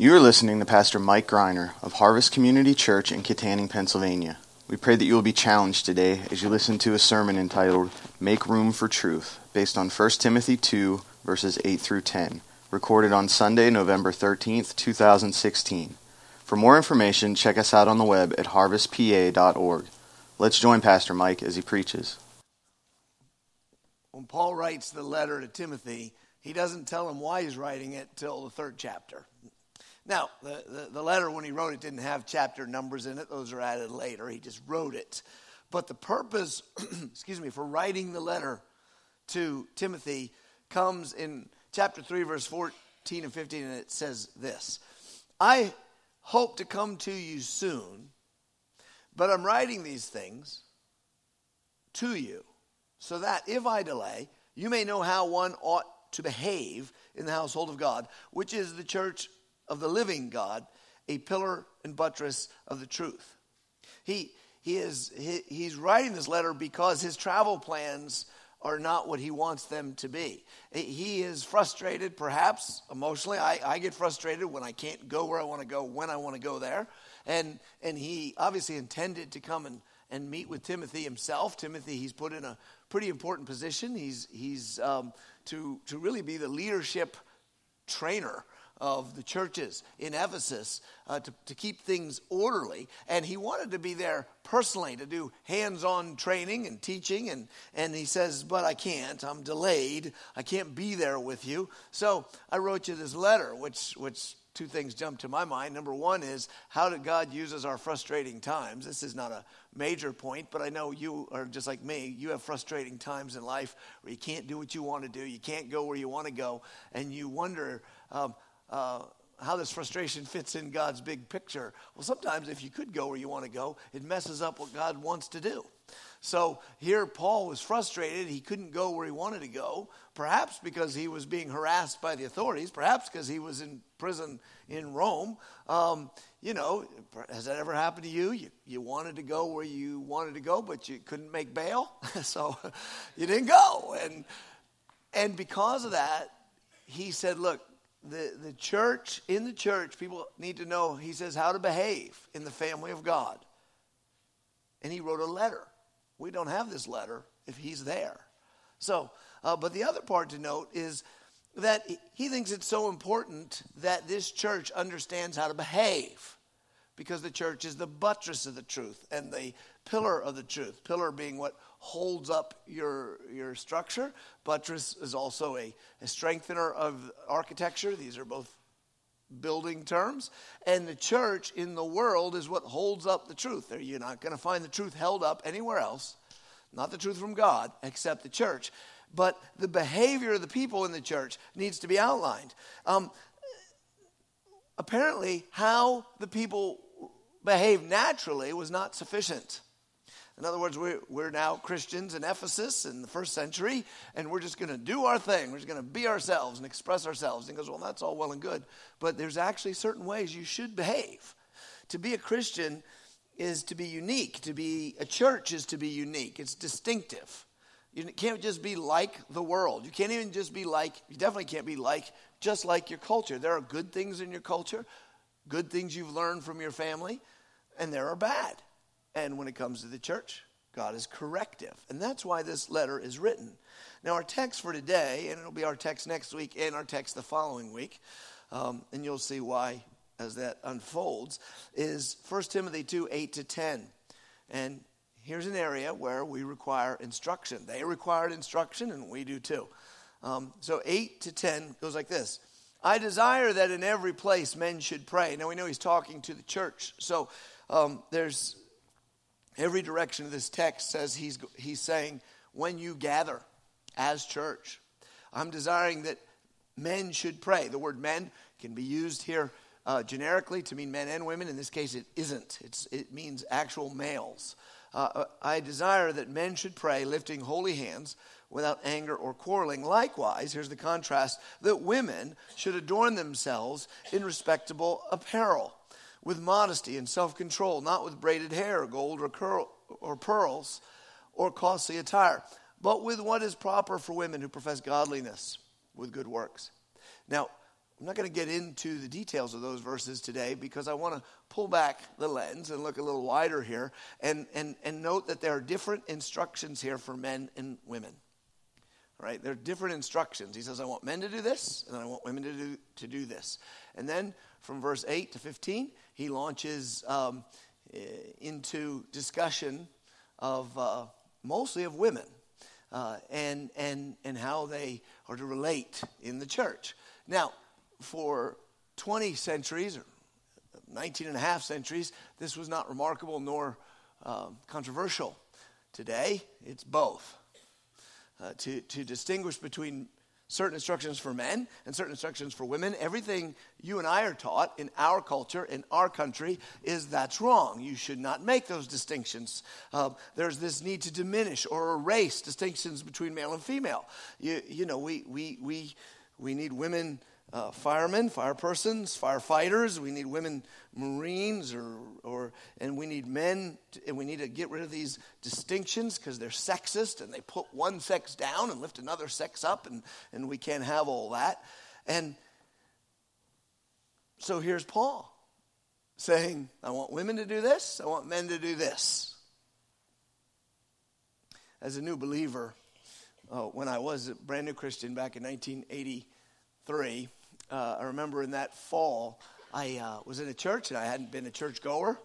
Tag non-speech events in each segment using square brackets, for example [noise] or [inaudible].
You are listening to Pastor Mike Greiner of Harvest Community Church in Kittanning, Pennsylvania. We pray that you will be challenged today as you listen to a sermon entitled Make Room for Truth, based on 1 Timothy 2, verses 8 through 10, recorded on Sunday, November 13th, 2016. For more information, check us out on the web at harvestpa.org. Let's join Pastor Mike as he preaches. When Paul writes the letter to Timothy, he doesn't tell him why he's writing it till the third chapter. Now, the, the, the, letter, when he wrote it, didn't have chapter numbers in it. Those are added later. He just wrote it. But the purpose, [clears throat] excuse me, for writing the letter to Timothy comes in chapter 3, verse 14 and 15, and it says this I hope to come to you soon, but I'm writing these things to you so that if I delay, you may know how one ought to behave in the household of God, which is the church of the living God, a pillar and buttress of the truth. He, he is, he, he's writing this letter because his travel plans are not what he wants them to be. He is frustrated, perhaps emotionally. I, I get frustrated when I can't go where I want to go, when I want to go there. And, and he obviously intended to come and, and meet with Timothy himself. Timothy, he's put in a pretty important position. He's, he's um, to, to really be the leadership trainer of the churches in Ephesus uh, to, to keep things orderly. And he wanted to be there personally to do hands on training and teaching. And, and he says, But I can't. I'm delayed. I can't be there with you. So I wrote you this letter, which, which two things jump to my mind. Number one is how did God uses our frustrating times? This is not a major point, but I know you are just like me. You have frustrating times in life where you can't do what you want to do, you can't go where you want to go, and you wonder. Um, uh, how this frustration fits in God's big picture. Well, sometimes if you could go where you want to go, it messes up what God wants to do. So here, Paul was frustrated. He couldn't go where he wanted to go, perhaps because he was being harassed by the authorities, perhaps because he was in prison in Rome. Um, you know, has that ever happened to you? you? You wanted to go where you wanted to go, but you couldn't make bail, [laughs] so you didn't go. And, and because of that, he said, Look, the, the church, in the church, people need to know, he says, how to behave in the family of God. And he wrote a letter. We don't have this letter if he's there. So, uh, but the other part to note is that he thinks it's so important that this church understands how to behave because the church is the buttress of the truth and the pillar of the truth. Pillar being what holds up your, your structure. Buttress is also a, a strengthener of architecture. These are both building terms. And the church in the world is what holds up the truth. You're not going to find the truth held up anywhere else, not the truth from God, except the church. But the behavior of the people in the church needs to be outlined. Um, apparently, how the people behave naturally was not sufficient. In other words, we're, we're now Christians in Ephesus in the first century, and we're just going to do our thing. We're just going to be ourselves and express ourselves. And he goes, Well, that's all well and good, but there's actually certain ways you should behave. To be a Christian is to be unique, to be a church is to be unique, it's distinctive. You can't just be like the world. You can't even just be like, you definitely can't be like, just like your culture. There are good things in your culture, good things you've learned from your family, and there are bad. And when it comes to the church, God is corrective. And that's why this letter is written. Now, our text for today, and it'll be our text next week and our text the following week, um, and you'll see why as that unfolds, is 1 Timothy 2 8 to 10. And here's an area where we require instruction. They required instruction, and we do too. Um, so 8 to 10 goes like this I desire that in every place men should pray. Now, we know he's talking to the church. So um, there's Every direction of this text says he's, he's saying, when you gather as church, I'm desiring that men should pray. The word men can be used here uh, generically to mean men and women. In this case, it isn't, it's, it means actual males. Uh, uh I desire that men should pray, lifting holy hands without anger or quarreling. Likewise, here's the contrast that women should adorn themselves in respectable apparel with modesty and self control, not with braided hair, gold or, curl, or pearls, or costly attire, but with what is proper for women who profess godliness with good works. Now, I'm not going to get into the details of those verses today because I want to pull back the lens and look a little wider here and, and, and note that there are different instructions here for men and women. All right, there are different instructions. He says, I want men to do this, and I want women to do, to do this. And then from verse 8 to 15, he launches um, eh, into discussion of uh, mostly of women uh, and, and, and how they are to relate in the church. Now, for 20 centuries or 19 and a half centuries, this was not remarkable nor uh, controversial. Today, it's both. Uh, to, to distinguish between certain instructions for men and certain instructions for women. Everything you and I are taught in our culture, in our country, is that's wrong. You should not make those distinctions. Uh, there's this need to diminish or erase distinctions between male and female. You, you know, we, we, we, we need women uh, firemen, fire persons, firefighters. We need women Marines, or, or and we need men, to, and we need to get rid of these distinctions because they're sexist and they put one sex down and lift another sex up, and, and we can't have all that. And so here's Paul saying, I want women to do this, I want men to do this. As a new believer, uh, when I was a brand new Christian back in 1983, uh, I remember in that fall, I uh, was in a church and I hadn't been a church goer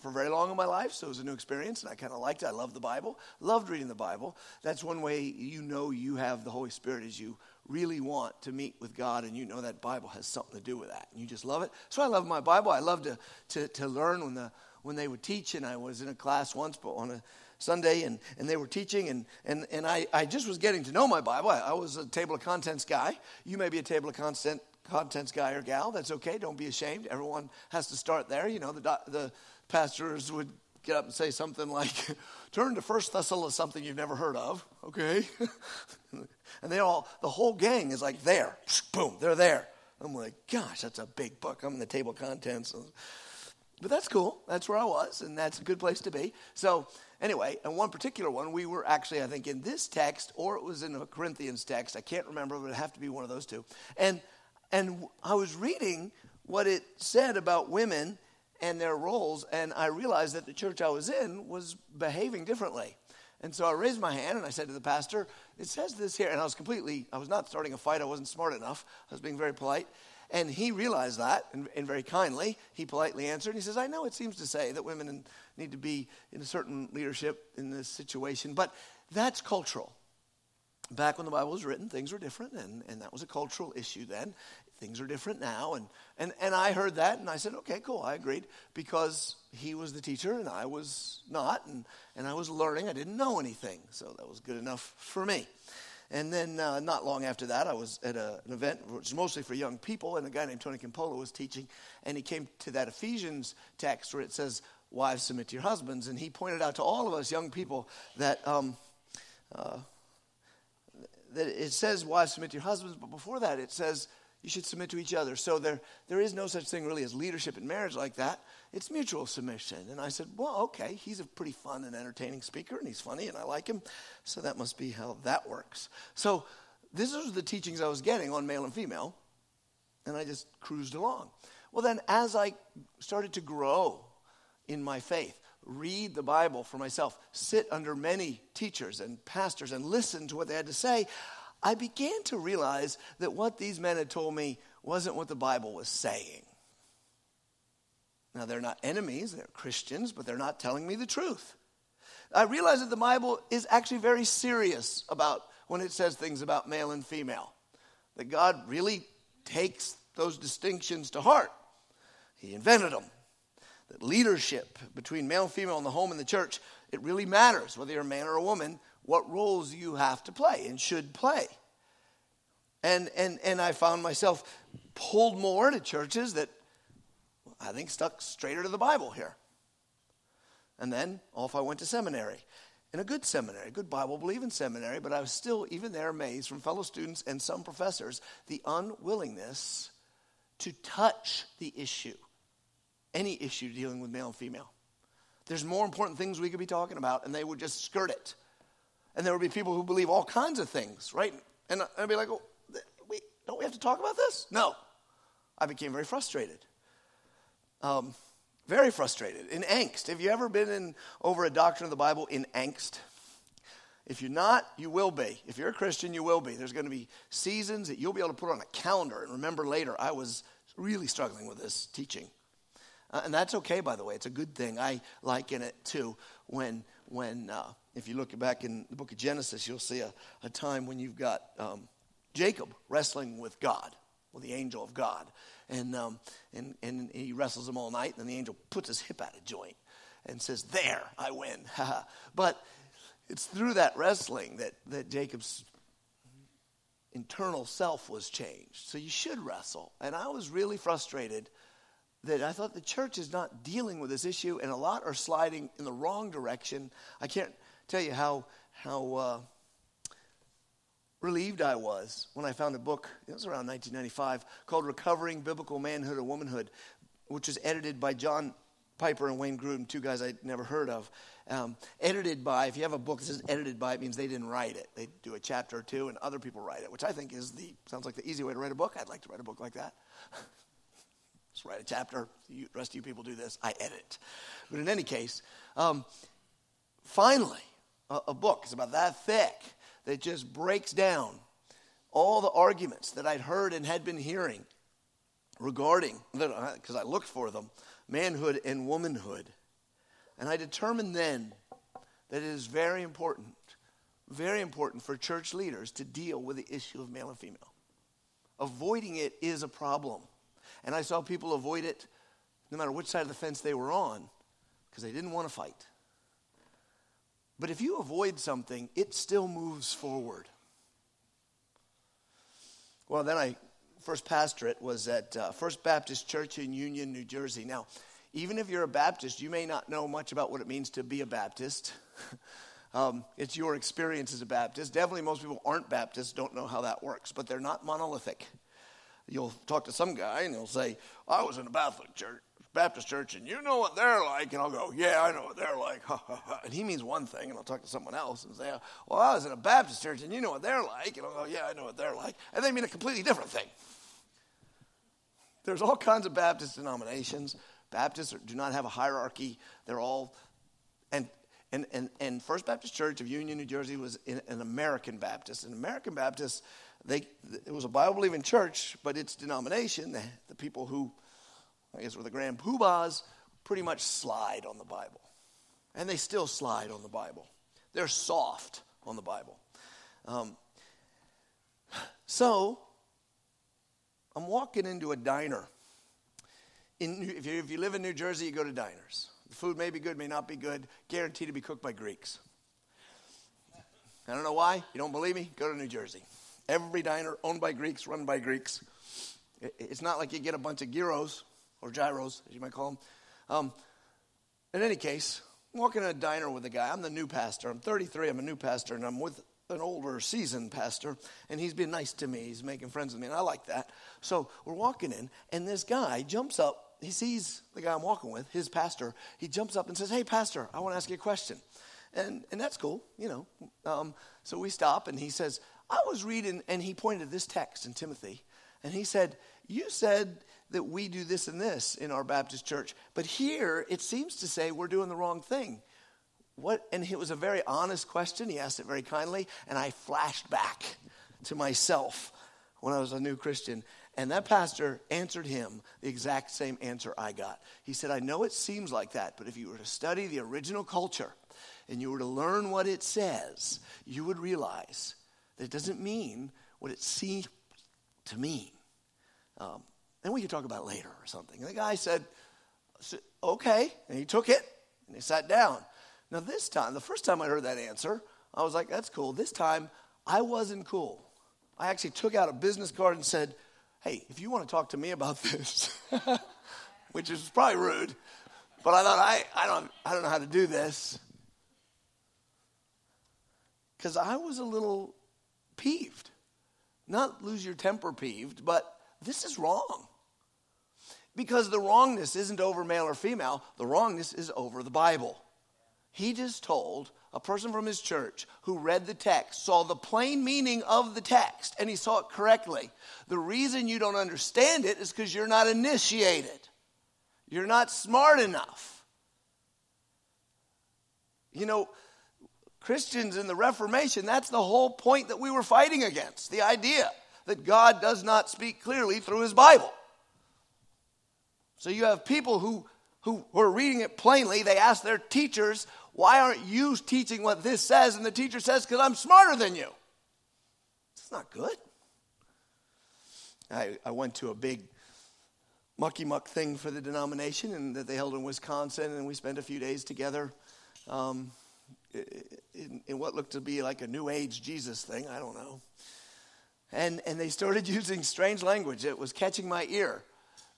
for very long in my life, so it was a new experience, and I kind of liked it. I loved the Bible, loved reading the Bible. That's one way you know you have the Holy Spirit is you really want to meet with God, and you know that Bible has something to do with that, and you just love it. So I love my Bible. I love to, to, to learn when the when they would teach, and I was in a class once, but on a Sunday, and, and they were teaching, and, and, and I, I just was getting to know my Bible. I, I was a table of contents guy. You may be a table of content, contents guy or gal. That's okay. Don't be ashamed. Everyone has to start there. You know, the, the pastors would get up and say something like, [laughs] turn to First Thessalonians, something you've never heard of. Okay. [laughs] and they all, the whole gang is like there. [laughs] Boom, they're there. I'm like, gosh, that's a big book. I'm in the table contents. But that's cool. That's where I was, and that's a good place to be. So, anyway, and one particular one, we were actually, I think, in this text, or it was in a Corinthians text. I can't remember, but it would have to be one of those two. And and I was reading what it said about women and their roles, and I realized that the church I was in was behaving differently. And so I raised my hand and I said to the pastor, It says this here. And I was completely, I was not starting a fight. I wasn't smart enough. I was being very polite. And he realized that, and, and very kindly, he politely answered. And he says, I know it seems to say that women need to be in a certain leadership in this situation, but that's cultural back when the Bible was written, things were different, and, and that was a cultural issue then. Things are different now. And, and, and I heard that, and I said, okay, cool, I agreed, because he was the teacher, and I was not, and, and I was learning. I didn't know anything, so that was good enough for me. And then, uh, not long after that, I was at a, an event which is mostly for young people, and a guy named Tony Campolo was teaching, and he came to that Ephesians text where it says, Wives, submit to your husbands. And he pointed out to all of us young people that um, uh, that it says, wives, submit to your husbands, but before that, it says, you should submit to each other. So there, there is no such thing really as leadership in marriage like that. It's mutual submission. And I said, well, okay, he's a pretty fun and entertaining speaker, and he's funny, and I like him. So that must be how that works. So these are the teachings I was getting on male and female, and I just cruised along. Well, then, as I started to grow in my faith, read the Bible for myself, sit under many teachers and pastors and listen to what they had to say, I began to realize that what these men had told me wasn't what the Bible was saying. Now, they're not enemies, they're Christians, but they're not telling me the truth. I realized that the Bible is actually very serious about when it says things about male and female, that God really takes those distinctions to heart. He invented them that leadership between male and female in the home and the church, it really matters whether you're a man or a woman, what roles you have to play and should play. And, and, and I found myself pulled more to churches that I think stuck straighter to the Bible here. And then off I went to seminary. In a good seminary, a good Bible believing seminary, but I was still, even there, amazed from fellow students and some professors, the unwillingness to touch the issue any issue dealing with male and female. There's more important things we could be talking about, and they would just skirt it. And there would be people who believe all kinds of things, right? And I'd be like, oh, we, don't we have to talk about this? No. I became very frustrated. Um, very frustrated, in angst. Have you ever been in over a doctrine of the Bible in angst? If you're not, you will be. If you're a Christian, you will be. There's going to be seasons that you'll be able to put on a calendar and remember later, I was really struggling with this teaching. Uh, and that's okay, by the way. It's a good thing. I liken it too when, when uh, if you look back in the book of Genesis, you'll see a, a time when you've got um, Jacob wrestling with God, with the angel of God. And, um, and, and he wrestles him all night, and then the angel puts his hip out of joint and says, There, I win. [laughs] but it's through that wrestling that, that Jacob's internal self was changed. So you should wrestle. And I was really frustrated that I thought the church is not dealing with this issue, and a lot are sliding in the wrong direction. I can't tell you how, how uh, relieved I was when I found a book, it was around 1995, called Recovering Biblical Manhood and Womanhood, which was edited by John Piper and Wayne Grudem, two guys I'd never heard of. Um, edited by, if you have a book that says edited by, it means they didn't write it. They do a chapter or two and other people write it, which I think is the, sounds like the easy way to write a book. I'd like to write a book like that. [laughs] Just write a chapter. You, the rest of you people do this. I edit. But in any case, um, finally, a, a book is about that thick that just breaks down all the arguments that I'd heard and had been hearing regarding, because I looked for them, manhood and womanhood. And I determined then that it is very important, very important for church leaders to deal with the issue of male and female. Avoiding it is a problem. And I saw people avoid it no matter which side of the fence they were on because they didn't want to fight. But if you avoid something, it still moves forward. Well, then I first pastorate was at uh, First Baptist Church in Union, New Jersey. Now, even if you're a Baptist, you may not know much about what it means to be a Baptist. [laughs] um, it's your experience as a Baptist. Definitely, most people aren't Baptists, don't know how that works, but they're not monolithic. You'll talk to some guy and he'll say, I was in a Baptist church. Baptist church, and you know what they're like. And I'll go, yeah, I know what they're like. [laughs] and he means one thing, and I'll talk to someone else and say, well, I was in a Baptist church, and you know what they're like. And I'll go, yeah, I know what they're like. And they mean a completely different thing. There's all kinds of Baptist denominations. Baptists do not have a hierarchy. They're all, and and, and, and First Baptist Church of Union, New Jersey was an American Baptist. An American Baptist, they, it was a Bible believing church, but its denomination, the, the people who, I guess, were the grand poobahs, pretty much slide on the Bible. And they still slide on the Bible. They're soft on the Bible. Um, so, I'm walking into a diner in, if, you, if you live in New Jersey, you go to diners. The food may be good, may not be good, guaranteed to be cooked by Greeks. I don't know why. You don't believe me? Go to New Jersey. Every diner owned by Greeks, run by Greeks. It's not like you get a bunch of gyros or gyros, as you might call them. Um, in any case, I'm walking in a diner with a guy. I'm the new pastor. I'm 33. I'm a new pastor, and I'm with an older, seasoned pastor, and he's been nice to me. He's making friends with me, and I like that. So we're walking in, and this guy jumps up he sees the guy I'm walking with, his pastor. He jumps up and says, Hey, pastor, I want to ask you a question. And, and that's cool, you know. Um, so we stop, and he says, I was reading, and he pointed to this text in Timothy, and he said, You said that we do this and this in our Baptist church, but here it seems to say we're doing the wrong thing. What? And it was a very honest question. He asked it very kindly, and I flashed back to myself when I was a new Christian. And that pastor answered him the exact same answer I got. He said, I know it seems like that, but if you were to study the original culture and you were to learn what it says, you would realize that doesn't mean what it seems to mean. Um, and we could talk about later or something. And the guy said, okay. And he took it and he sat down. Now, this time, the first time I heard that answer, I was like, that's cool. This time, I wasn't cool. I actually took out a business card and said, hey, if you want to talk to me about [laughs] this, [laughs] which is probably rude, but I thought, I, I, don't, I don't know how to do this. Because I was a little peeved. Not lose your temper peeved, but this is wrong. Because the wrongness isn't over male or female, the wrongness is over the Bible. He just told a person from his church who read the text, saw the plain meaning of the text, and he saw it correctly. The reason you don't understand it is because you're not initiated, you're not smart enough. You know, Christians in the Reformation, that's the whole point that we were fighting against the idea that God does not speak clearly through his Bible. So you have people who, who were reading it plainly. They ask their teachers, Why aren't you teaching what this says? And the teacher says, Because I'm smarter than you. It's not good. I, I went to a big mucky muck thing for the denomination and that they held in Wisconsin, and we spent a few days together um, in, in what looked to be like a New Age Jesus thing. I don't know. And, and they started [laughs] using strange language. It was catching my ear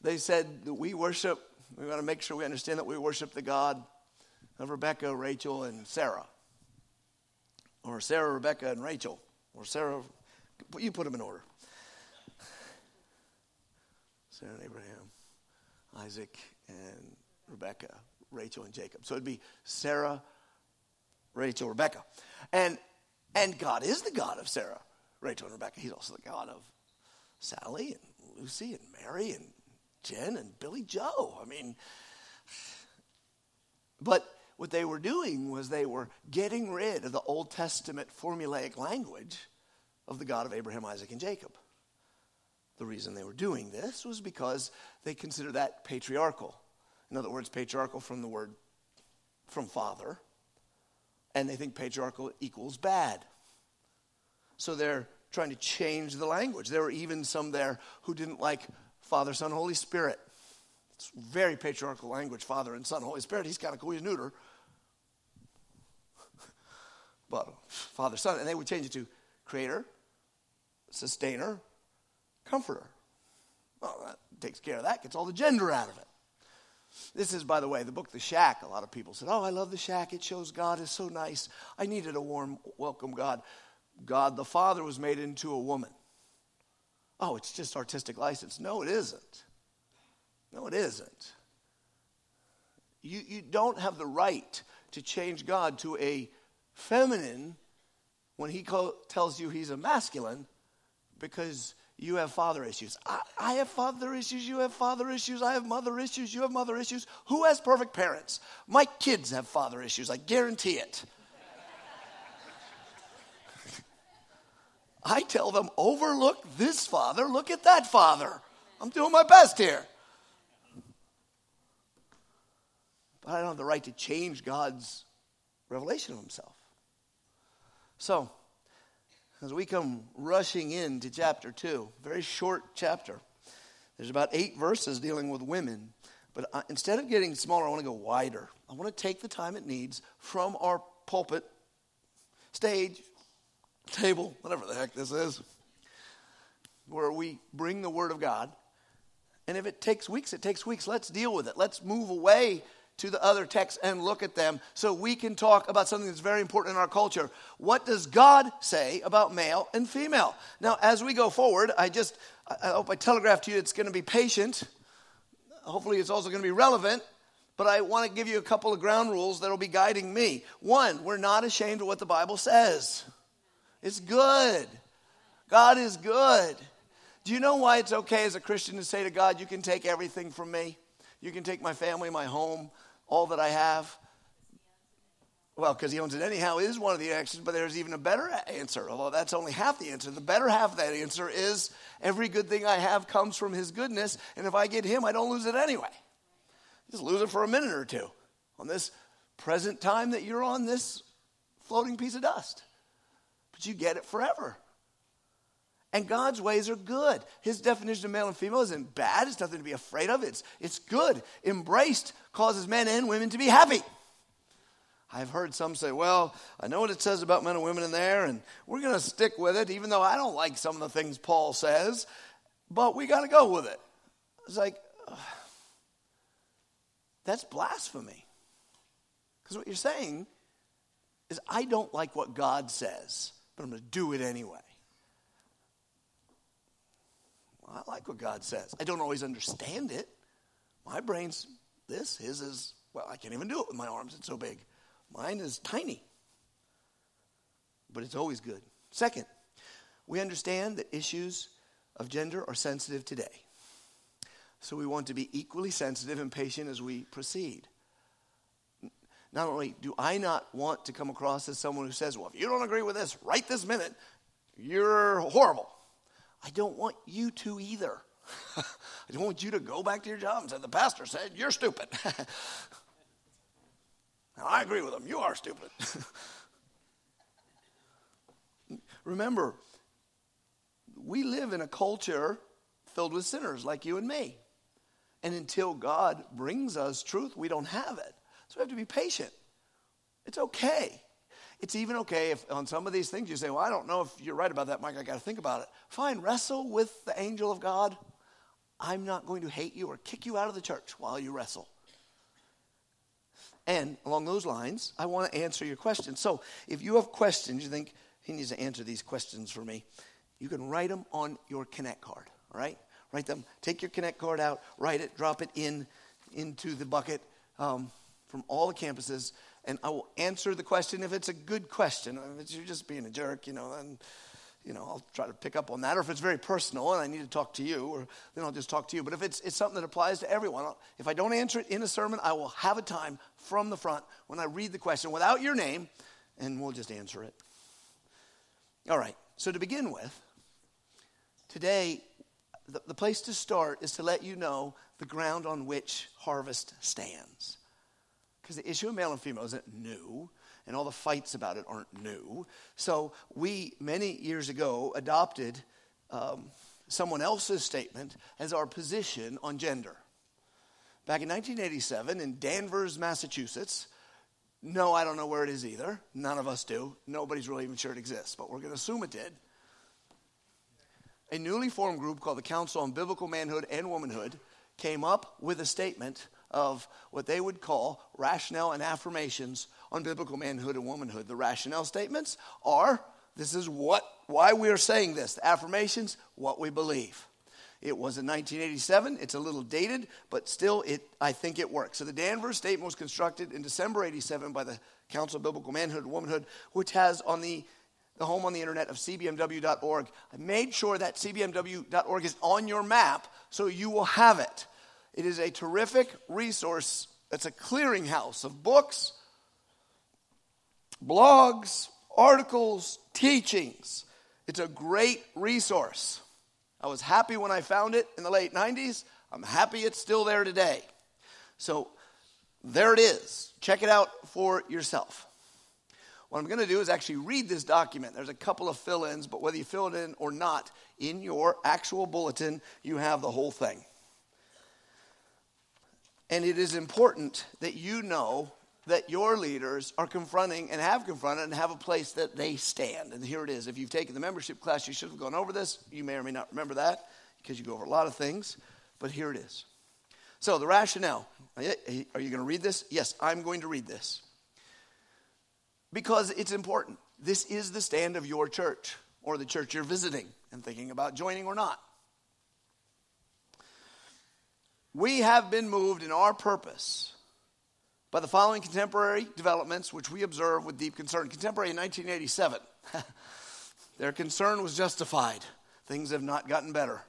they said we worship, we want to make sure we understand that we worship the God of Rebecca, Rachel, and Sarah. Or Sarah, Rebecca, and Rachel. Or Sarah, you put them in order. Sarah and Abraham, Isaac and Rebecca, Rachel and Jacob. So it'd be Sarah, Rachel, Rebecca. And and God is the God of Sarah, Rachel, and Rebecca. He's also the God of Sally and Lucy and Mary and Jen and Billy Joe. I mean, but what they were doing was they were getting rid of the Old Testament formulaic language of the God of Abraham, Isaac, and Jacob. The reason they were doing this was because they consider that patriarchal. In other words, patriarchal from the word from father, and they think patriarchal equals bad. So they're trying to change the language. There were even some there who didn't like Father, Son, Holy Spirit. It's very patriarchal language, Father and Son, Holy Spirit. He's kind of cool, he's neuter. [laughs] but Father, Son, and they would change it to Creator, Sustainer, Comforter. Well, that takes care of that, gets all the gender out of it. This is, by the way, the book The Shack. A lot of people said, Oh, I love The Shack. It shows God is so nice. I needed a warm welcome God. God the Father was made into a woman oh, it's just artistic license. No, it isn't. No, it isn't. You, you don't have the right to change God to a feminine when he co- tells you he's a masculine because you have father issues. I, I, have father issues, you have father issues, I have mother issues, you have mother issues. Who has perfect parents? My kids have father issues, I guarantee it. [laughs] I tell them, overlook this father, look at that father. I'm doing my best here. But I don't have the right to change God's revelation of himself. So, as we come rushing into chapter 2, very short chapter, there's about eight verses dealing with women. But instead of getting smaller, I want to go wider. I want to take the time it needs from our pulpit, stage, table, whatever the heck this is, where we bring the Word of God. And if it takes weeks, it takes weeks. Let's deal with it. Let's move away to the other texts and look at them so we can talk about something that's very important in our culture. What does God say about male and female? Now, as we go forward, I just, I hope I telegraphed to you it's going to be patient. Hopefully, it's also going to be relevant. But I want to give you a couple of ground rules that will be guiding me. One, we're not ashamed of what the Bible says. It's good. God is good. Do you know why it's okay as a Christian to say to God, You can take everything from me? You can take my family, my home, all that I have? Well, because he owns it anyhow is one of the answers, but there's even a better answer, although that's only half the answer. The better half of that answer is every good thing I have comes from his goodness, and if I get him, I don't lose it anyway. Just lose it for a minute or two on this present time that you're on this floating piece of dust but you get it forever. And God's ways are good. His definition of male and female isn't bad. It's nothing to be afraid of. It's, it's good. Embraced causes men and women to be happy. I've heard some say, well, I know what it says about men and women in there, and we're going to stick with it, even though I don't like some of the things Paul says, but we got to go with it. It's like, ugh, that's blasphemy. Because what you're saying is, I don't like what God says but I'm going to do it anyway. Well, I like what God says. I don't always understand it. My brain's this, his is, well, I can't even do it with my arms, it's so big. Mine is tiny. but it's always good. Second, we understand that issues of gender are sensitive today. So we want to be equally sensitive and patient as we proceed. Not only do I not want to come across as someone who says, well, if you don't agree with this right this minute, you're horrible. I don't want you to either. [laughs] I don't want you to go back to your job and say, the pastor said, you're stupid. [laughs] now, I agree with him. You are stupid. [laughs] Remember, we live in a culture filled with sinners like you and me. And until God brings us truth, we don't have it. So we have to be patient. It's okay. It's even okay if on some of these things you say, Well, I don't know if you're right about that, Mike. I got to think about it. Fine, wrestle with the angel of God. I'm not going to hate you or kick you out of the church while you wrestle. And along those lines, I want to answer your questions. So if you have questions, you think he needs to answer these questions for me, you can write them on your Connect card, all right? Write them, take your Connect card out, write it, drop it in into the bucket um, from all the campuses, and I will answer the question if it's a good question. If you're just being a jerk, you know, then you know, I'll try to pick up on that. Or if it's very personal and I need to talk to you, or then I'll just talk to you. But if it's, it's something that applies to everyone, if I don't answer it in a sermon, I will have a time from the front when I read the question without your name, and we'll just answer it. All right, so to begin with, today, the, the place to start is to let you know the ground on which harvest stands. Because the issue of male and female isn't new and all the fights about it aren't new. So we, many years ago, adopted um, someone else's statement as our position on gender. Back in 1987 in Danvers, Massachusetts, no, I don't know where it is either. None of us do. Nobody's really even sure it exists, but we're going to assume it did. A newly formed group called the Council on Biblical Manhood and Womanhood came up with a statement of what they would call rationale and affirmations on biblical manhood and womanhood. The rationale statements are this is what why we are saying this. The affirmations, what we believe. It was in 1987. It's a little dated, but still, it I think it works. So the Danvers statement was constructed in December 87 by the Council of Biblical Manhood and Womanhood, which has on the the home on the internet of cbmw.org. I made sure that cbmw.org is on your map so you will have it. It is a terrific resource. It's a clearinghouse of books, blogs, articles, teachings. It's a great resource. I was happy when I found it in the late 90s. I'm happy it's still there today. So there it is. Check it out for yourself. What I'm going to do is actually read this document. There's a couple of fill ins, but whether you fill it in or not, in your actual bulletin, you have the whole thing. And it is important that you know that your leaders are confronting and have confronted and have a place that they stand. And here it is. If you've taken the membership class, you should have gone over this. You may or may not remember that because you go over a lot of things, but here it is. So, the rationale are you going to read this? Yes, I'm going to read this because it's important. This is the stand of your church or the church you're visiting and thinking about joining or not. We have been moved in our purpose by the following contemporary developments, which we observe with deep concern. Contemporary in 1987. [laughs] Their concern was justified. Things have not gotten better.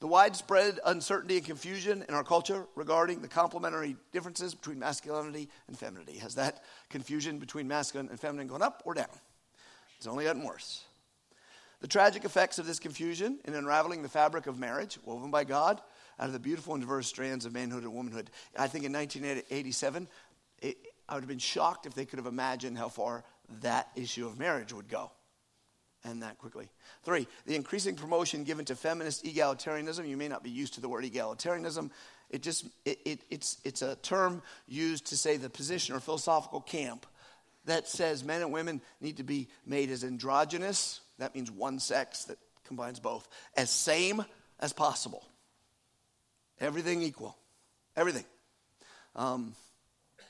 The widespread uncertainty and confusion in our culture regarding the complementary differences between masculinity and femininity. Has that confusion between masculine and feminine gone up or down? It's only gotten worse. The tragic effects of this confusion in unraveling the fabric of marriage, woven by God, out of the beautiful and diverse strands of manhood and womanhood. I think in 1987, it, I would have been shocked if they could have imagined how far that issue of marriage would go. And that quickly. Three, the increasing promotion given to feminist egalitarianism. You may not be used to the word egalitarianism. It just it, it, it's it's a term used to say the position or philosophical camp that says men and women need to be made as androgynous. That means one sex that combines both, as same as possible. Everything equal. Everything. Um,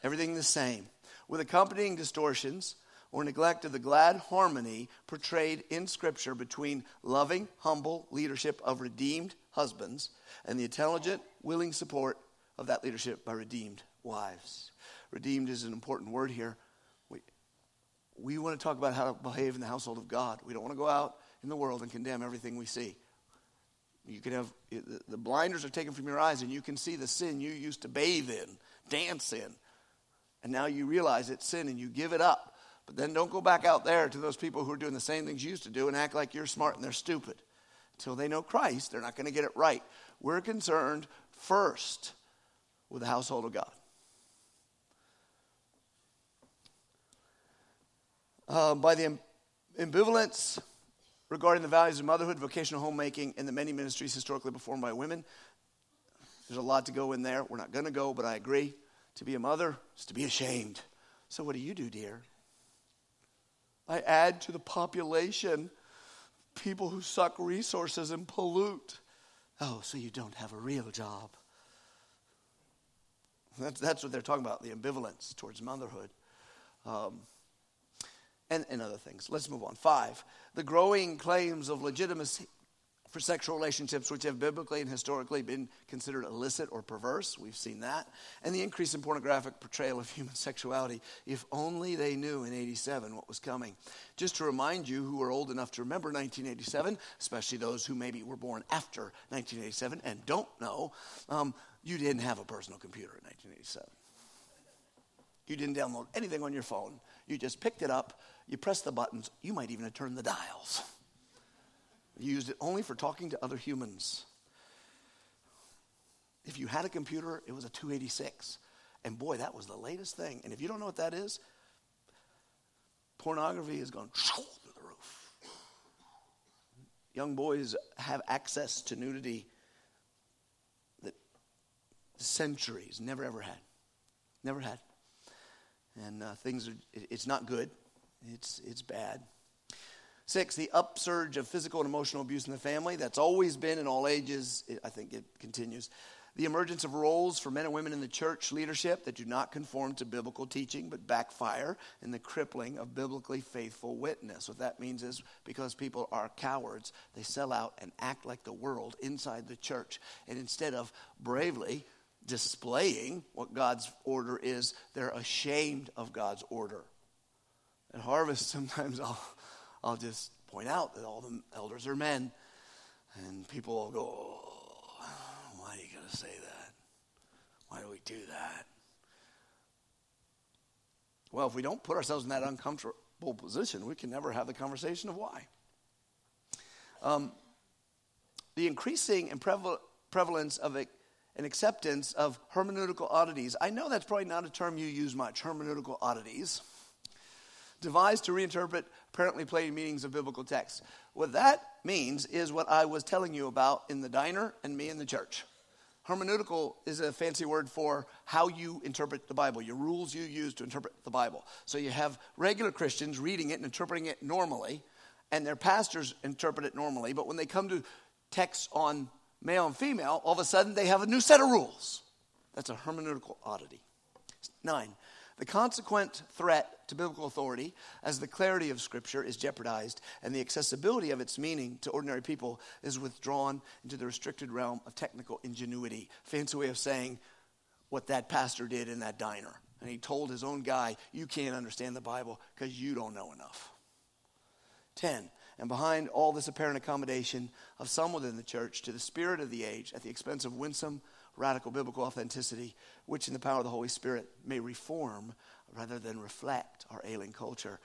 everything the same. With accompanying distortions or neglect of the glad harmony portrayed in Scripture between loving, humble leadership of redeemed husbands and the intelligent, willing support of that leadership by redeemed wives. Redeemed is an important word here. We, we want to talk about how to behave in the household of God. We don't want to go out in the world and condemn everything we see. You can have the blinders are taken from your eyes, and you can see the sin you used to bathe in, dance in, and now you realize it's sin and you give it up. But then don't go back out there to those people who are doing the same things you used to do and act like you're smart and they're stupid. Until they know Christ, they're not going to get it right. We're concerned first with the household of God. Uh, by the ambivalence regarding the values of motherhood, vocational homemaking, and the many ministries historically performed by women. There's a lot to go in there. We're not going to go, but I agree. To be a mother is to be ashamed. So, what do you do, dear? I add to the population people who suck resources and pollute. Oh, so you don't have a real job. That's, that's what they're talking about the ambivalence towards motherhood. Um, and, and other things. Let's move on. Five, the growing claims of legitimacy for sexual relationships which have biblically and historically been considered illicit or perverse. We've seen that. And the increase in pornographic portrayal of [laughs] human sexuality. If only they knew in 87 what was coming. Just to remind you who are old enough to remember 1987, especially those who maybe were born after 1987 and don't know, um, you didn't have a personal computer in 1987. You didn't download anything on your phone. You just picked it up you press the buttons, you might even have turned the dials. You used it only for talking to other humans. If you had a computer, it was a 286. And boy, that was the latest thing. And if you don't know what that is, pornography has gone [sniffs] through the roof. Young boys have access to nudity that centuries never ever had. Never had. And uh, things are, it's not good. It's, it's bad. Six, the upsurge of physical and emotional abuse in the family. That's always been in all ages. It, I think it continues. The emergence of roles for men and women in the church leadership that do not conform to biblical teaching but backfire, and the crippling of biblically faithful witness. What that means is because people are cowards, they sell out and act like the world inside the church. And instead of bravely displaying what God's order is, they're ashamed of God's order. At Harvest, [laughs] sometimes I'll, I'll just point out that all the elders are men. And people will go, oh, why are you going to say that? Why do we do that? Well, if we don't put ourselves in that uncomfortable position, we can never have the conversation of why. Um, the increasing and prevalence of an acceptance of hermeneutical oddities. I know that's probably not a term you use much, hermeneutical oddities devised to reinterpret apparently plain meanings of biblical texts. What that means is what I was telling you about in the diner and me in the church. Hermeneutical is a fancy word for how you interpret the Bible, your rules you use to interpret the Bible. So you have regular Christians reading it and interpreting it normally, and their pastors interpret it normally, but when they come to texts on male and female, all of a sudden they have a new set of rules. That's a hermeneutical oddity. Nine, the consequent threat to biblical authority, as the clarity of Scripture is jeopardized and the accessibility of its meaning to ordinary people is withdrawn into the restricted realm of technical ingenuity. Fancy way of saying what that pastor did in that diner. And he told his own guy, You can't understand the Bible because you don't know enough. 10. And behind all this apparent accommodation of some within the church to the spirit of the age at the expense of winsome radical biblical authenticity, which in the power of the Holy Spirit may reform rather than reflect our ailing culture.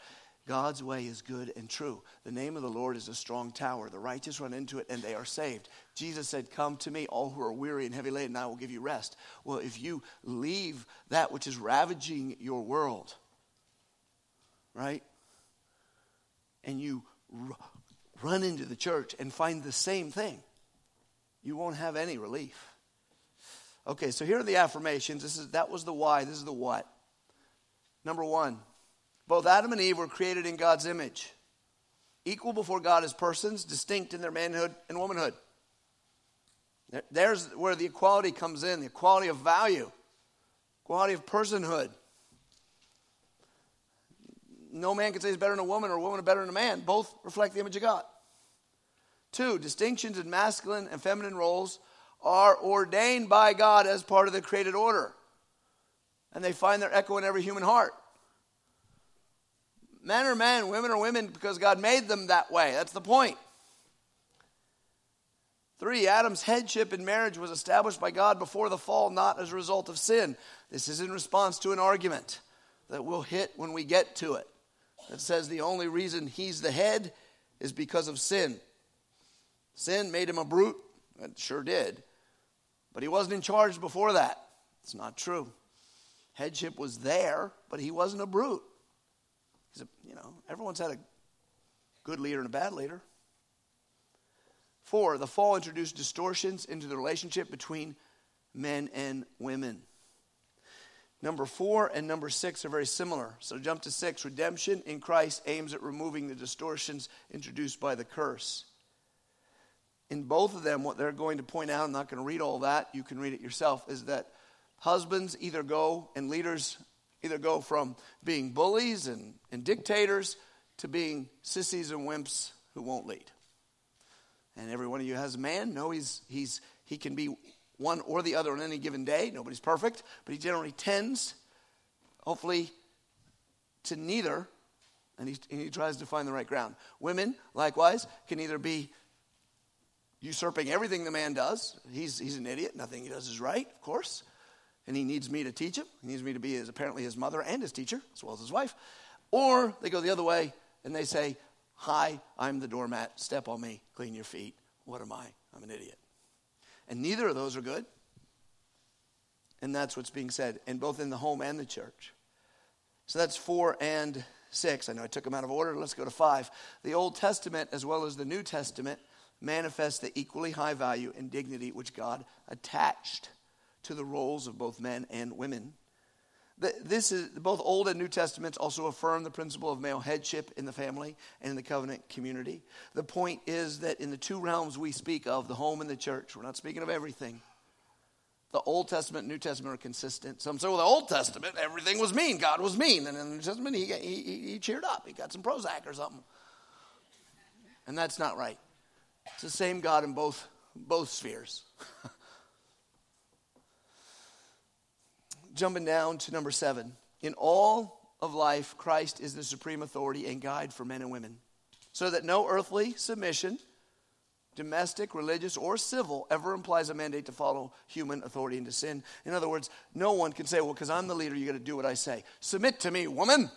God's way is good and true. The name of the Lord is a strong tower. The righteous run into it and they are saved. Jesus said, Come to me, all who are weary and heavy laden, I will give you rest. Well, if you leave that which is ravaging your world, right, and you r- run into the church and find the same thing, you won't have any relief. Okay, so here are the affirmations. This is that was the why. This is the what. Number one, both Adam and Eve were created in God's image, equal before God as persons, distinct in their manhood and womanhood. There's where the equality comes in, the equality of value, equality of personhood. No man can say he's better than a woman or a woman better than a man. Both reflect the image of God. Two, distinctions in masculine and feminine roles are ordained by God as part of the created order. And they find their echo in every human heart. Men are men, women are women because God made them that way. That's the point. Three, Adam's headship in marriage was established by God before the fall, not as a result of sin. This is in response to an argument that we'll hit when we get to it that says the only reason he's the head is because of sin. Sin made him a brute. It sure did. But he wasn't in charge before that. It's not true. Headship was there, but he wasn't a brute. He's a, you know, everyone's had a good leader and a bad leader. Four, the fall introduced distortions into the relationship between men and women. Number four and number six are very similar. So jump to six. Redemption in Christ aims at removing the distortions introduced by the curse. In both of them, what they're going to point out, I'm not going to read all that, you can read it yourself, is that husbands either go and leaders either go from being bullies and, and dictators to being sissies and wimps who won't lead. And every one of you has a man. No, he's, he's, he can be one or the other on any given day. Nobody's perfect, but he generally tends, hopefully, to neither, and he, and he tries to find the right ground. Women, likewise, can either be usurping everything the man does. He's, he's an idiot. Nothing he does is right, of course. And he needs me to teach him. He needs me to be his, apparently his mother and his teacher, as well as his wife. Or they go the other way and they say, Hi, I'm the doormat. Step on me, clean your feet. What am I? I'm an idiot. And neither of those are good. And that's what's being said, and both in the home and the church. So that's four and six. I know I took them out of order. Let's go to five. The Old Testament, as well as the New Testament, manifest the equally high value and dignity which God attached to the roles of both men and women. This is both Old and New Testaments also affirm the principle of male headship in the family and in the covenant community. The point is that in the two realms we speak of, the home and the church, we're not speaking of everything. The Old Testament and New Testament are consistent. Some say, well, the Old Testament, everything was mean. God was mean. And in the New Testament, he, he, he cheered up. He got some Prozac or something. And that's not right. It's the same God in both, both spheres. [laughs] jumping down to number seven. In all of life, Christ is the supreme authority and guide for men and women, so that no earthly submission, domestic, religious, or civil, ever implies a mandate to follow human authority into sin. In other words, no one can say, well, because I'm the leader, you got to do what I say. Submit to me, woman.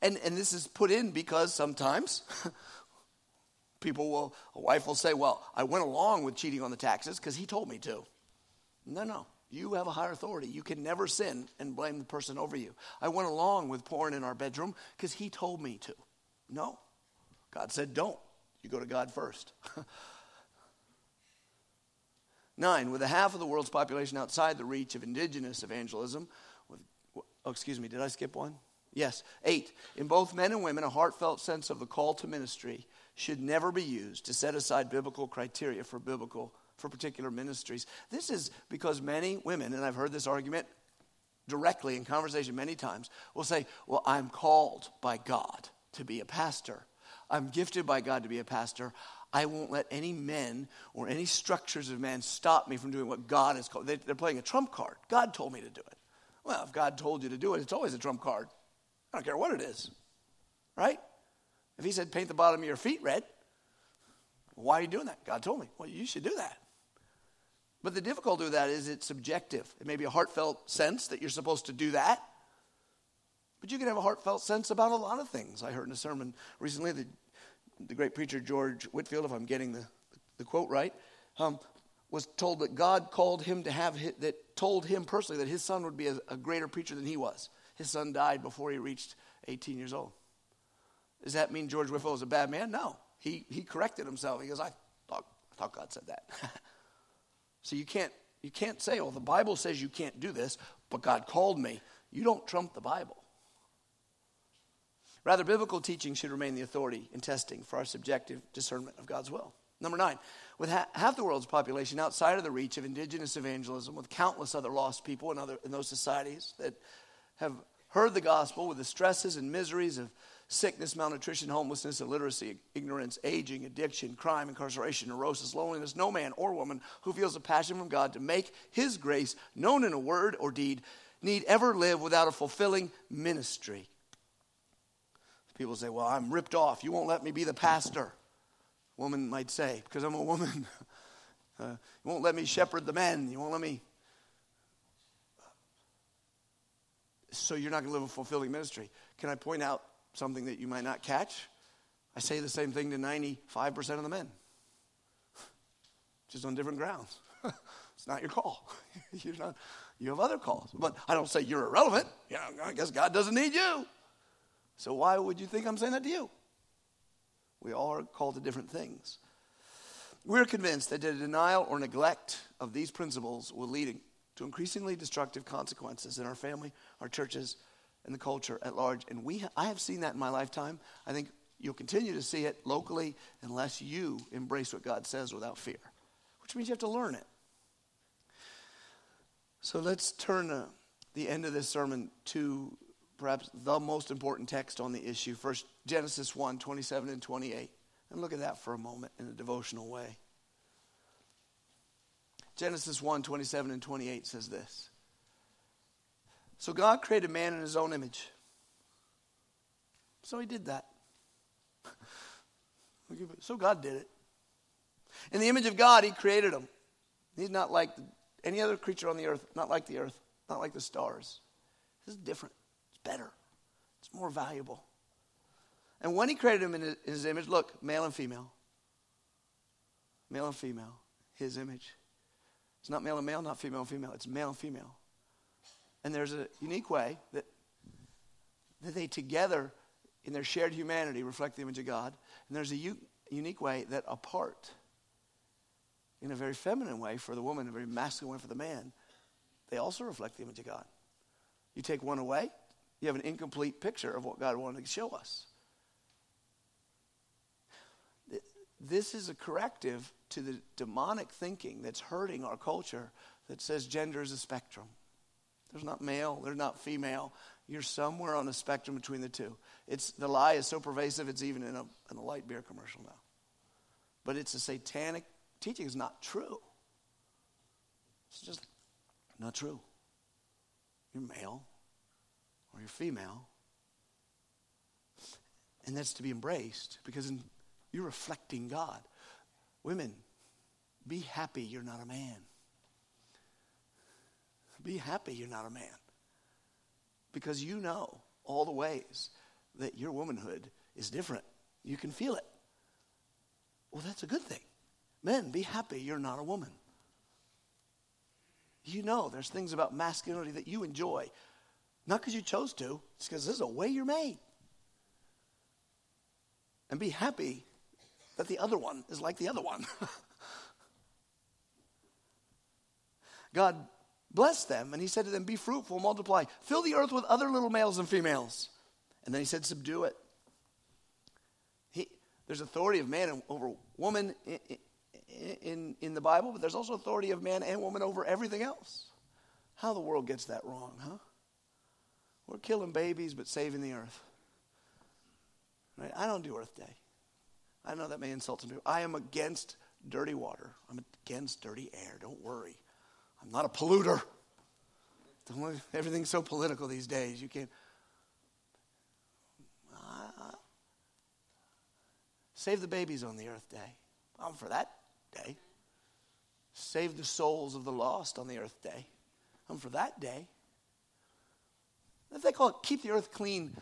And, and this is put in because sometimes [laughs] people will, a wife will say, well, I went along with cheating on the taxes because he told me to. No, no. You have a higher authority. You can never sin and blame the person over you. I went along with porn in our bedroom because he told me to. No. God said, don't. You go to God first. [laughs] Nine, with a half of the world's population outside the reach of indigenous evangelism, with, oh, excuse me, did I skip one? Yes. Eight, in both men and women, a heartfelt sense of the call to ministry should never be used to set aside biblical criteria for biblical for particular ministries. This is because many women, and I've heard this argument directly in conversation many times, will say, Well, I'm called by God to be a pastor. I'm gifted by God to be a pastor. I won't let any men or any structures of men stop me from doing what God has called. They're playing a trump card. God told me to do it. Well, if God told you to do it, it's always a trump card. I don't care what it is, right? If He said paint the bottom of your feet red, why are you doing that? God told me. Well, you should do that. But the difficulty with that is it's subjective. It may be a heartfelt sense that you're supposed to do that. But you can have a heartfelt sense about a lot of things. I heard in a sermon recently the, the great preacher George Whitefield, if I'm getting the, the quote right, um, was told that God called him to have, his, that told him personally that his son would be a, a greater preacher than he was. His son died before he reached 18 years old. Does that mean George Whitefield was a bad man? No. He, he corrected himself. He goes, I thought, I thought God said that. [laughs] So you can't, you can't say, well, the Bible says you can't do this, but God called me. You don't trump the Bible. Rather, biblical teaching should remain the authority in testing for our subjective discernment of God's will. Number nine, with ha- half the world's population outside of the reach of indigenous evangelism, with countless other lost people in, other, in those societies that have heard the gospel with the stresses and miseries of sickness, malnutrition, homelessness, illiteracy, ignorance, aging, addiction, crime, incarceration, neurosis, loneliness, no man or woman who feels a passion from God to make his grace known in a word or deed need ever live without a fulfilling ministry. People say, Well, I'm ripped off. You won't let me be the pastor. woman might say, Because I'm a woman. [laughs] Uh, you won't let me shepherd the men. You won't let me. So you're not going to live a fulfilling ministry. Can I point out something that you might not catch? I say the same thing to 95% of the men, [laughs] just on different grounds. [laughs] it's not your call. [laughs] you're not, you have other calls. But I don't say you're irrelevant. Yeah, I guess God doesn't need you. So why would you think I'm saying that to you? We all are called to different things. We're convinced that the denial or neglect of these principles will lead to increasingly destructive consequences in our family, our churches, and the culture at large. And we, I have seen that in my lifetime. I think you'll continue to see it locally unless you embrace what God says without fear, which means you have to learn it. So let's turn the end of this sermon to perhaps the most important text on the issue. First, Genesis 1 27 and 28. And look at that for a moment in a devotional way. Genesis 1 27 and 28 says this So God created man in his own image. So he did that. [laughs] So God did it. In the image of God, he created him. He's not like any other creature on the earth, not like the earth, not like the stars. This is different. It's better. It's more valuable. And when he created him in his image, look, male and female. Male and female, his image. It's not male and male, not female and female. It's male and female. And there's a unique way that, that they together, in their shared humanity, reflect the image of God. And there's a u- unique way that apart, in a very feminine way for the woman, a very masculine way for the man, they also reflect the image of God. You take one away, you have an incomplete picture of what God wanted to show us. This is a corrective to the demonic thinking that's hurting our culture that says gender is a spectrum. There's not male, there's not female. You're somewhere on the spectrum between the two. It's, the lie is so pervasive, it's even in a, in a light beer commercial now. But it's a satanic teaching. It's not true. It's just not true. You're male or you're female. And that's to be embraced because in you're reflecting God. Women, be happy you're not a man. Be happy you're not a man. Because you know all the ways that your womanhood is different. You can feel it. Well, that's a good thing. Men, be happy you're not a woman. You know there's things about masculinity that you enjoy. Not because you chose to, it's because this is a way you're made. And be happy that the other one is like the other one. [laughs] God blessed them, and he said to them, Be fruitful, multiply, fill the earth with other little males and females. And then he said, Subdue it. He, there's authority of man over woman in, in, in the Bible, but there's also authority of man and woman over everything else. How the world gets that wrong, huh? We're killing babies but saving the earth. Right? I don't do Earth Day. I know that may insult some people. I am against dirty water. I'm against dirty air. Don't worry. I'm not a polluter. Don't, everything's so political these days. You can't. Uh, save the babies on the earth day. I'm for that day. Save the souls of the lost on the earth day. I'm for that day. If they call it keep the earth clean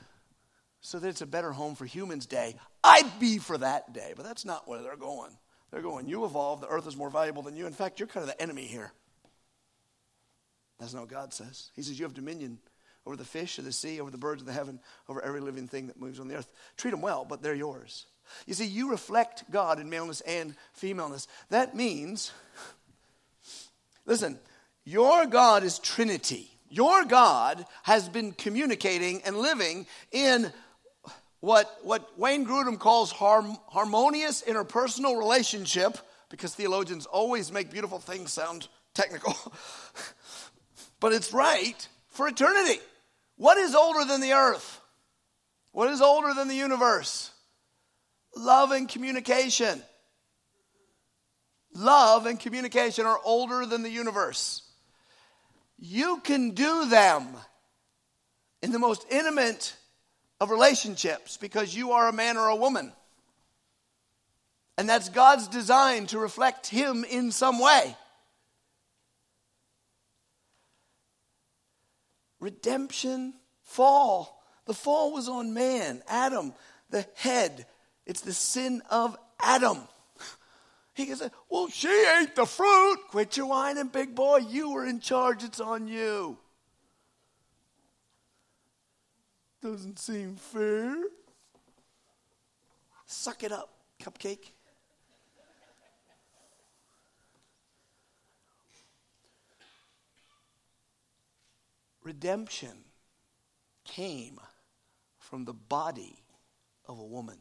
so that it's a better home for humans day, I'd be for that day. But that's not where they're going. They're going, you evolved, the earth is more valuable than you. In fact, you're kind of the enemy here. That's not what God says. He says, You have dominion over the fish of the sea, over the birds of the heaven, over every living thing that moves on the earth. Treat them well, but they're yours. You see, you reflect God in maleness and femaleness. That means, listen, your God is Trinity. Your God has been communicating and living in what, what Wayne Grudem calls harm, harmonious interpersonal relationship, because theologians always make beautiful things sound technical, [laughs] but it's right for eternity. What is older than the earth? What is older than the universe? Love and communication. Love and communication are older than the universe. You can do them in the most intimate of relationships because you are a man or a woman. And that's God's design to reflect Him in some way. Redemption, fall. The fall was on man, Adam, the head. It's the sin of Adam. He can say, Well, she ate the fruit. Quit your whining, big boy. You were in charge. It's on you. Doesn't seem fair. Suck it up, cupcake. Redemption came from the body of a woman.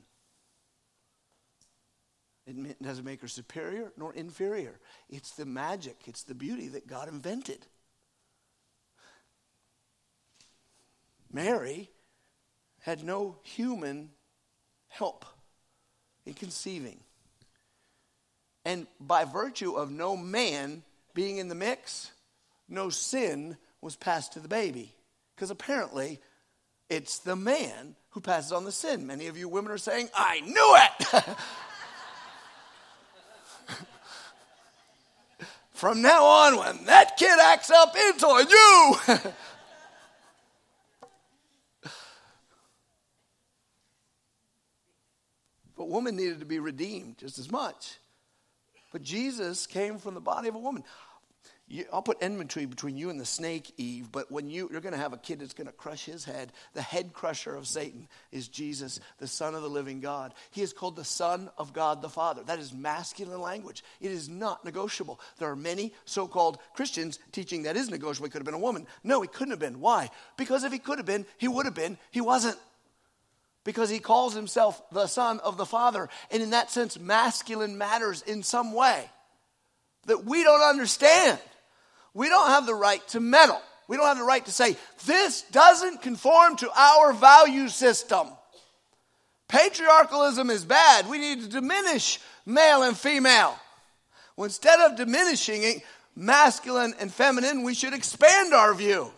It doesn't make her superior nor inferior. It's the magic, it's the beauty that God invented. Mary had no human help in conceiving. And by virtue of no man being in the mix, no sin was passed to the baby. Because apparently, it's the man who passes on the sin. Many of you women are saying, I knew it! [laughs] From now on, when that kid acts up, it's on you! [laughs] but woman needed to be redeemed just as much. But Jesus came from the body of a woman. You, I'll put enmity between you and the snake, Eve, but when you, you're going to have a kid that's going to crush his head, the head crusher of Satan is Jesus, the Son of the living God. He is called the Son of God the Father. That is masculine language. It is not negotiable. There are many so called Christians teaching that is negotiable. He could have been a woman. No, he couldn't have been. Why? Because if he could have been, he would have been. He wasn't because he calls himself the Son of the Father. And in that sense, masculine matters in some way that we don't understand we don't have the right to meddle. We don't have the right to say, this doesn't conform to our value system. Patriarchalism is bad. We need to diminish male and female. Well, instead of diminishing masculine and feminine, we should expand our view.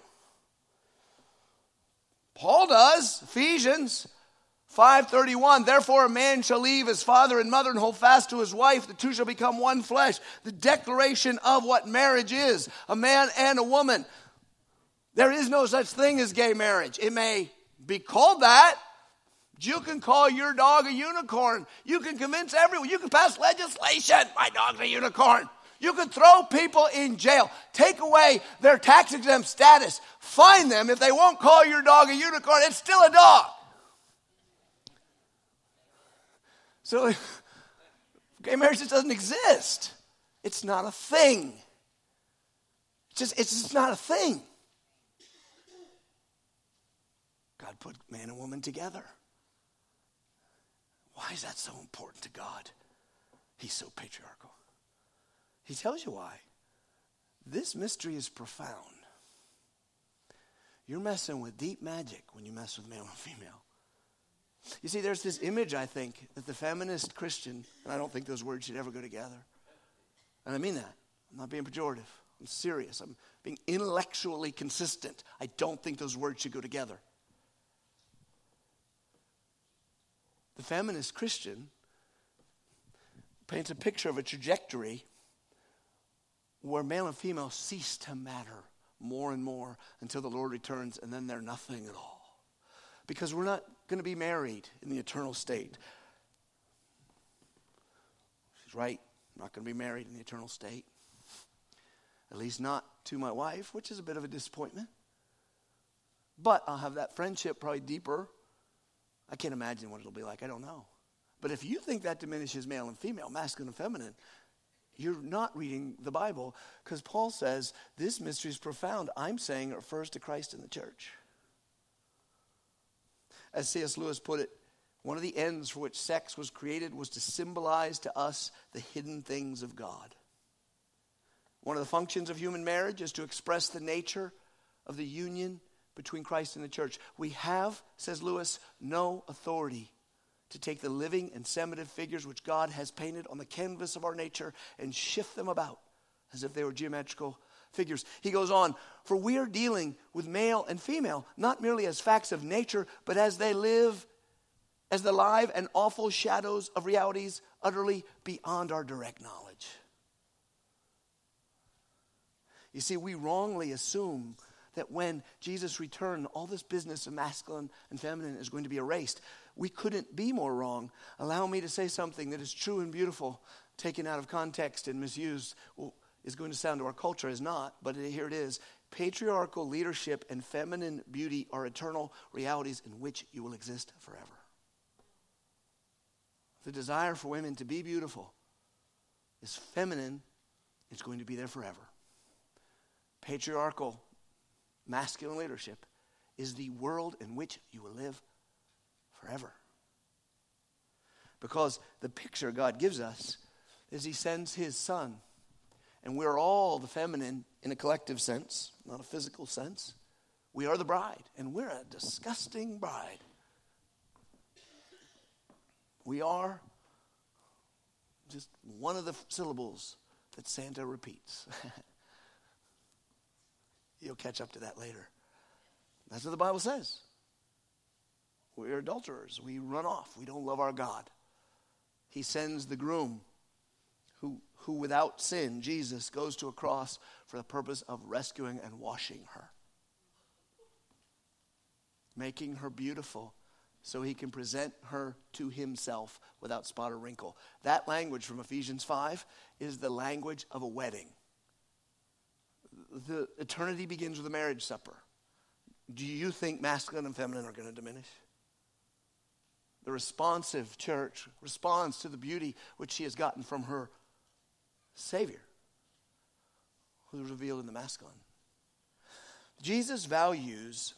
Paul does, Ephesians 531 Therefore a man shall leave his father and mother and hold fast to his wife. The two shall become one flesh. The declaration of what marriage is a man and a woman. There is no such thing as gay marriage. It may be called that you can call your dog a unicorn. You can convince everyone. You can pass legislation. My dog's a unicorn. You can throw people in jail. Take away their tax exempt status. Fine them. If they won't call your dog a unicorn it's still a dog So [laughs] gay marriage just doesn't exist. It's not a thing. It's just, it's just not a thing. God put man and woman together. Why is that so important to God? He's so patriarchal. He tells you why. This mystery is profound. You're messing with deep magic when you mess with male and female. You see, there's this image, I think, that the feminist Christian, and I don't think those words should ever go together. And I mean that. I'm not being pejorative. I'm serious. I'm being intellectually consistent. I don't think those words should go together. The feminist Christian paints a picture of a trajectory where male and female cease to matter more and more until the Lord returns, and then they're nothing at all. Because we're not going to be married in the eternal state. She's right. I'm not going to be married in the eternal state. At least not to my wife, which is a bit of a disappointment. But I'll have that friendship probably deeper. I can't imagine what it'll be like. I don't know. But if you think that diminishes male and female, masculine and feminine, you're not reading the Bible because Paul says this mystery is profound. I'm saying it refers to Christ and the church. As C.S. Lewis put it, one of the ends for which sex was created was to symbolize to us the hidden things of God. One of the functions of human marriage is to express the nature of the union between Christ and the church. We have, says Lewis, no authority to take the living and seminative figures which God has painted on the canvas of our nature and shift them about as if they were geometrical figures. He goes on, for we are dealing with male and female, not merely as facts of nature, but as they live as the live and awful shadows of realities utterly beyond our direct knowledge. You see, we wrongly assume that when Jesus returned, all this business of masculine and feminine is going to be erased. We couldn't be more wrong. Allow me to say something that is true and beautiful, taken out of context and misused, well, is going to sound to our culture is not, but here it is. Patriarchal leadership and feminine beauty are eternal realities in which you will exist forever. The desire for women to be beautiful is feminine, it's going to be there forever. Patriarchal masculine leadership is the world in which you will live forever. Because the picture God gives us is He sends His Son. And we're all the feminine in a collective sense, not a physical sense. We are the bride, and we're a disgusting bride. We are just one of the syllables that Santa repeats. [laughs] You'll catch up to that later. That's what the Bible says. We're adulterers. We run off. We don't love our God. He sends the groom who, without sin, Jesus, goes to a cross for the purpose of rescuing and washing her, making her beautiful so he can present her to himself without spot or wrinkle. That language from Ephesians 5 is the language of a wedding. The eternity begins with a marriage supper. Do you think masculine and feminine are going to diminish? The responsive church responds to the beauty which she has gotten from her Savior, who is revealed in the masculine. Jesus values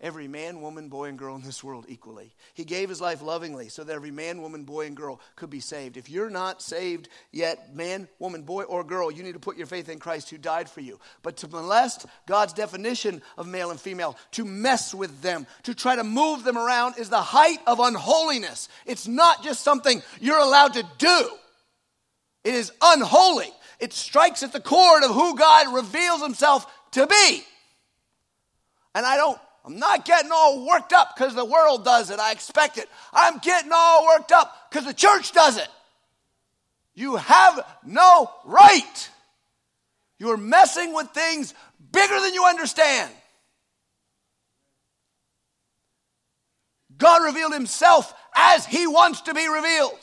every man, woman, boy, and girl in this world equally. He gave his life lovingly so that every man, woman, boy, and girl could be saved. If you're not saved yet, man, woman, boy, or girl, you need to put your faith in Christ who died for you. But to molest God's definition of male and female, to mess with them, to try to move them around is the height of unholiness. It's not just something you're allowed to do, it is unholy. It strikes at the chord of who God reveals himself to be. And I don't I'm not getting all worked up because the world does it. I expect it. I'm getting all worked up because the church does it. You have no right. You're messing with things bigger than you understand. God revealed himself as he wants to be revealed.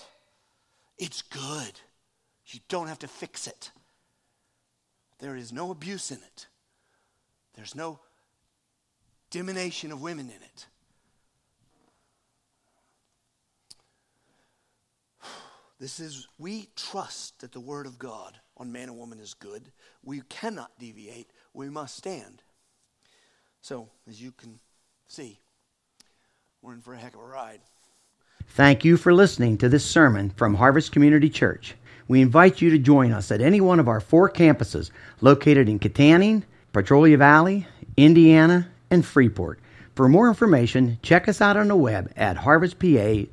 It's good. You don't have to fix it. There is no abuse in it. There's no diminution of women in it. This is, we trust that the Word of God on man and woman is good. We cannot deviate. We must stand. So, as you can see, we're in for a heck of a ride. Thank you for listening to this sermon from Harvest Community Church. We invite you to join us at any one of our four campuses located in Kittanning, Petrolia Valley, Indiana, and Freeport. For more information, check us out on the web at harvestpa.org.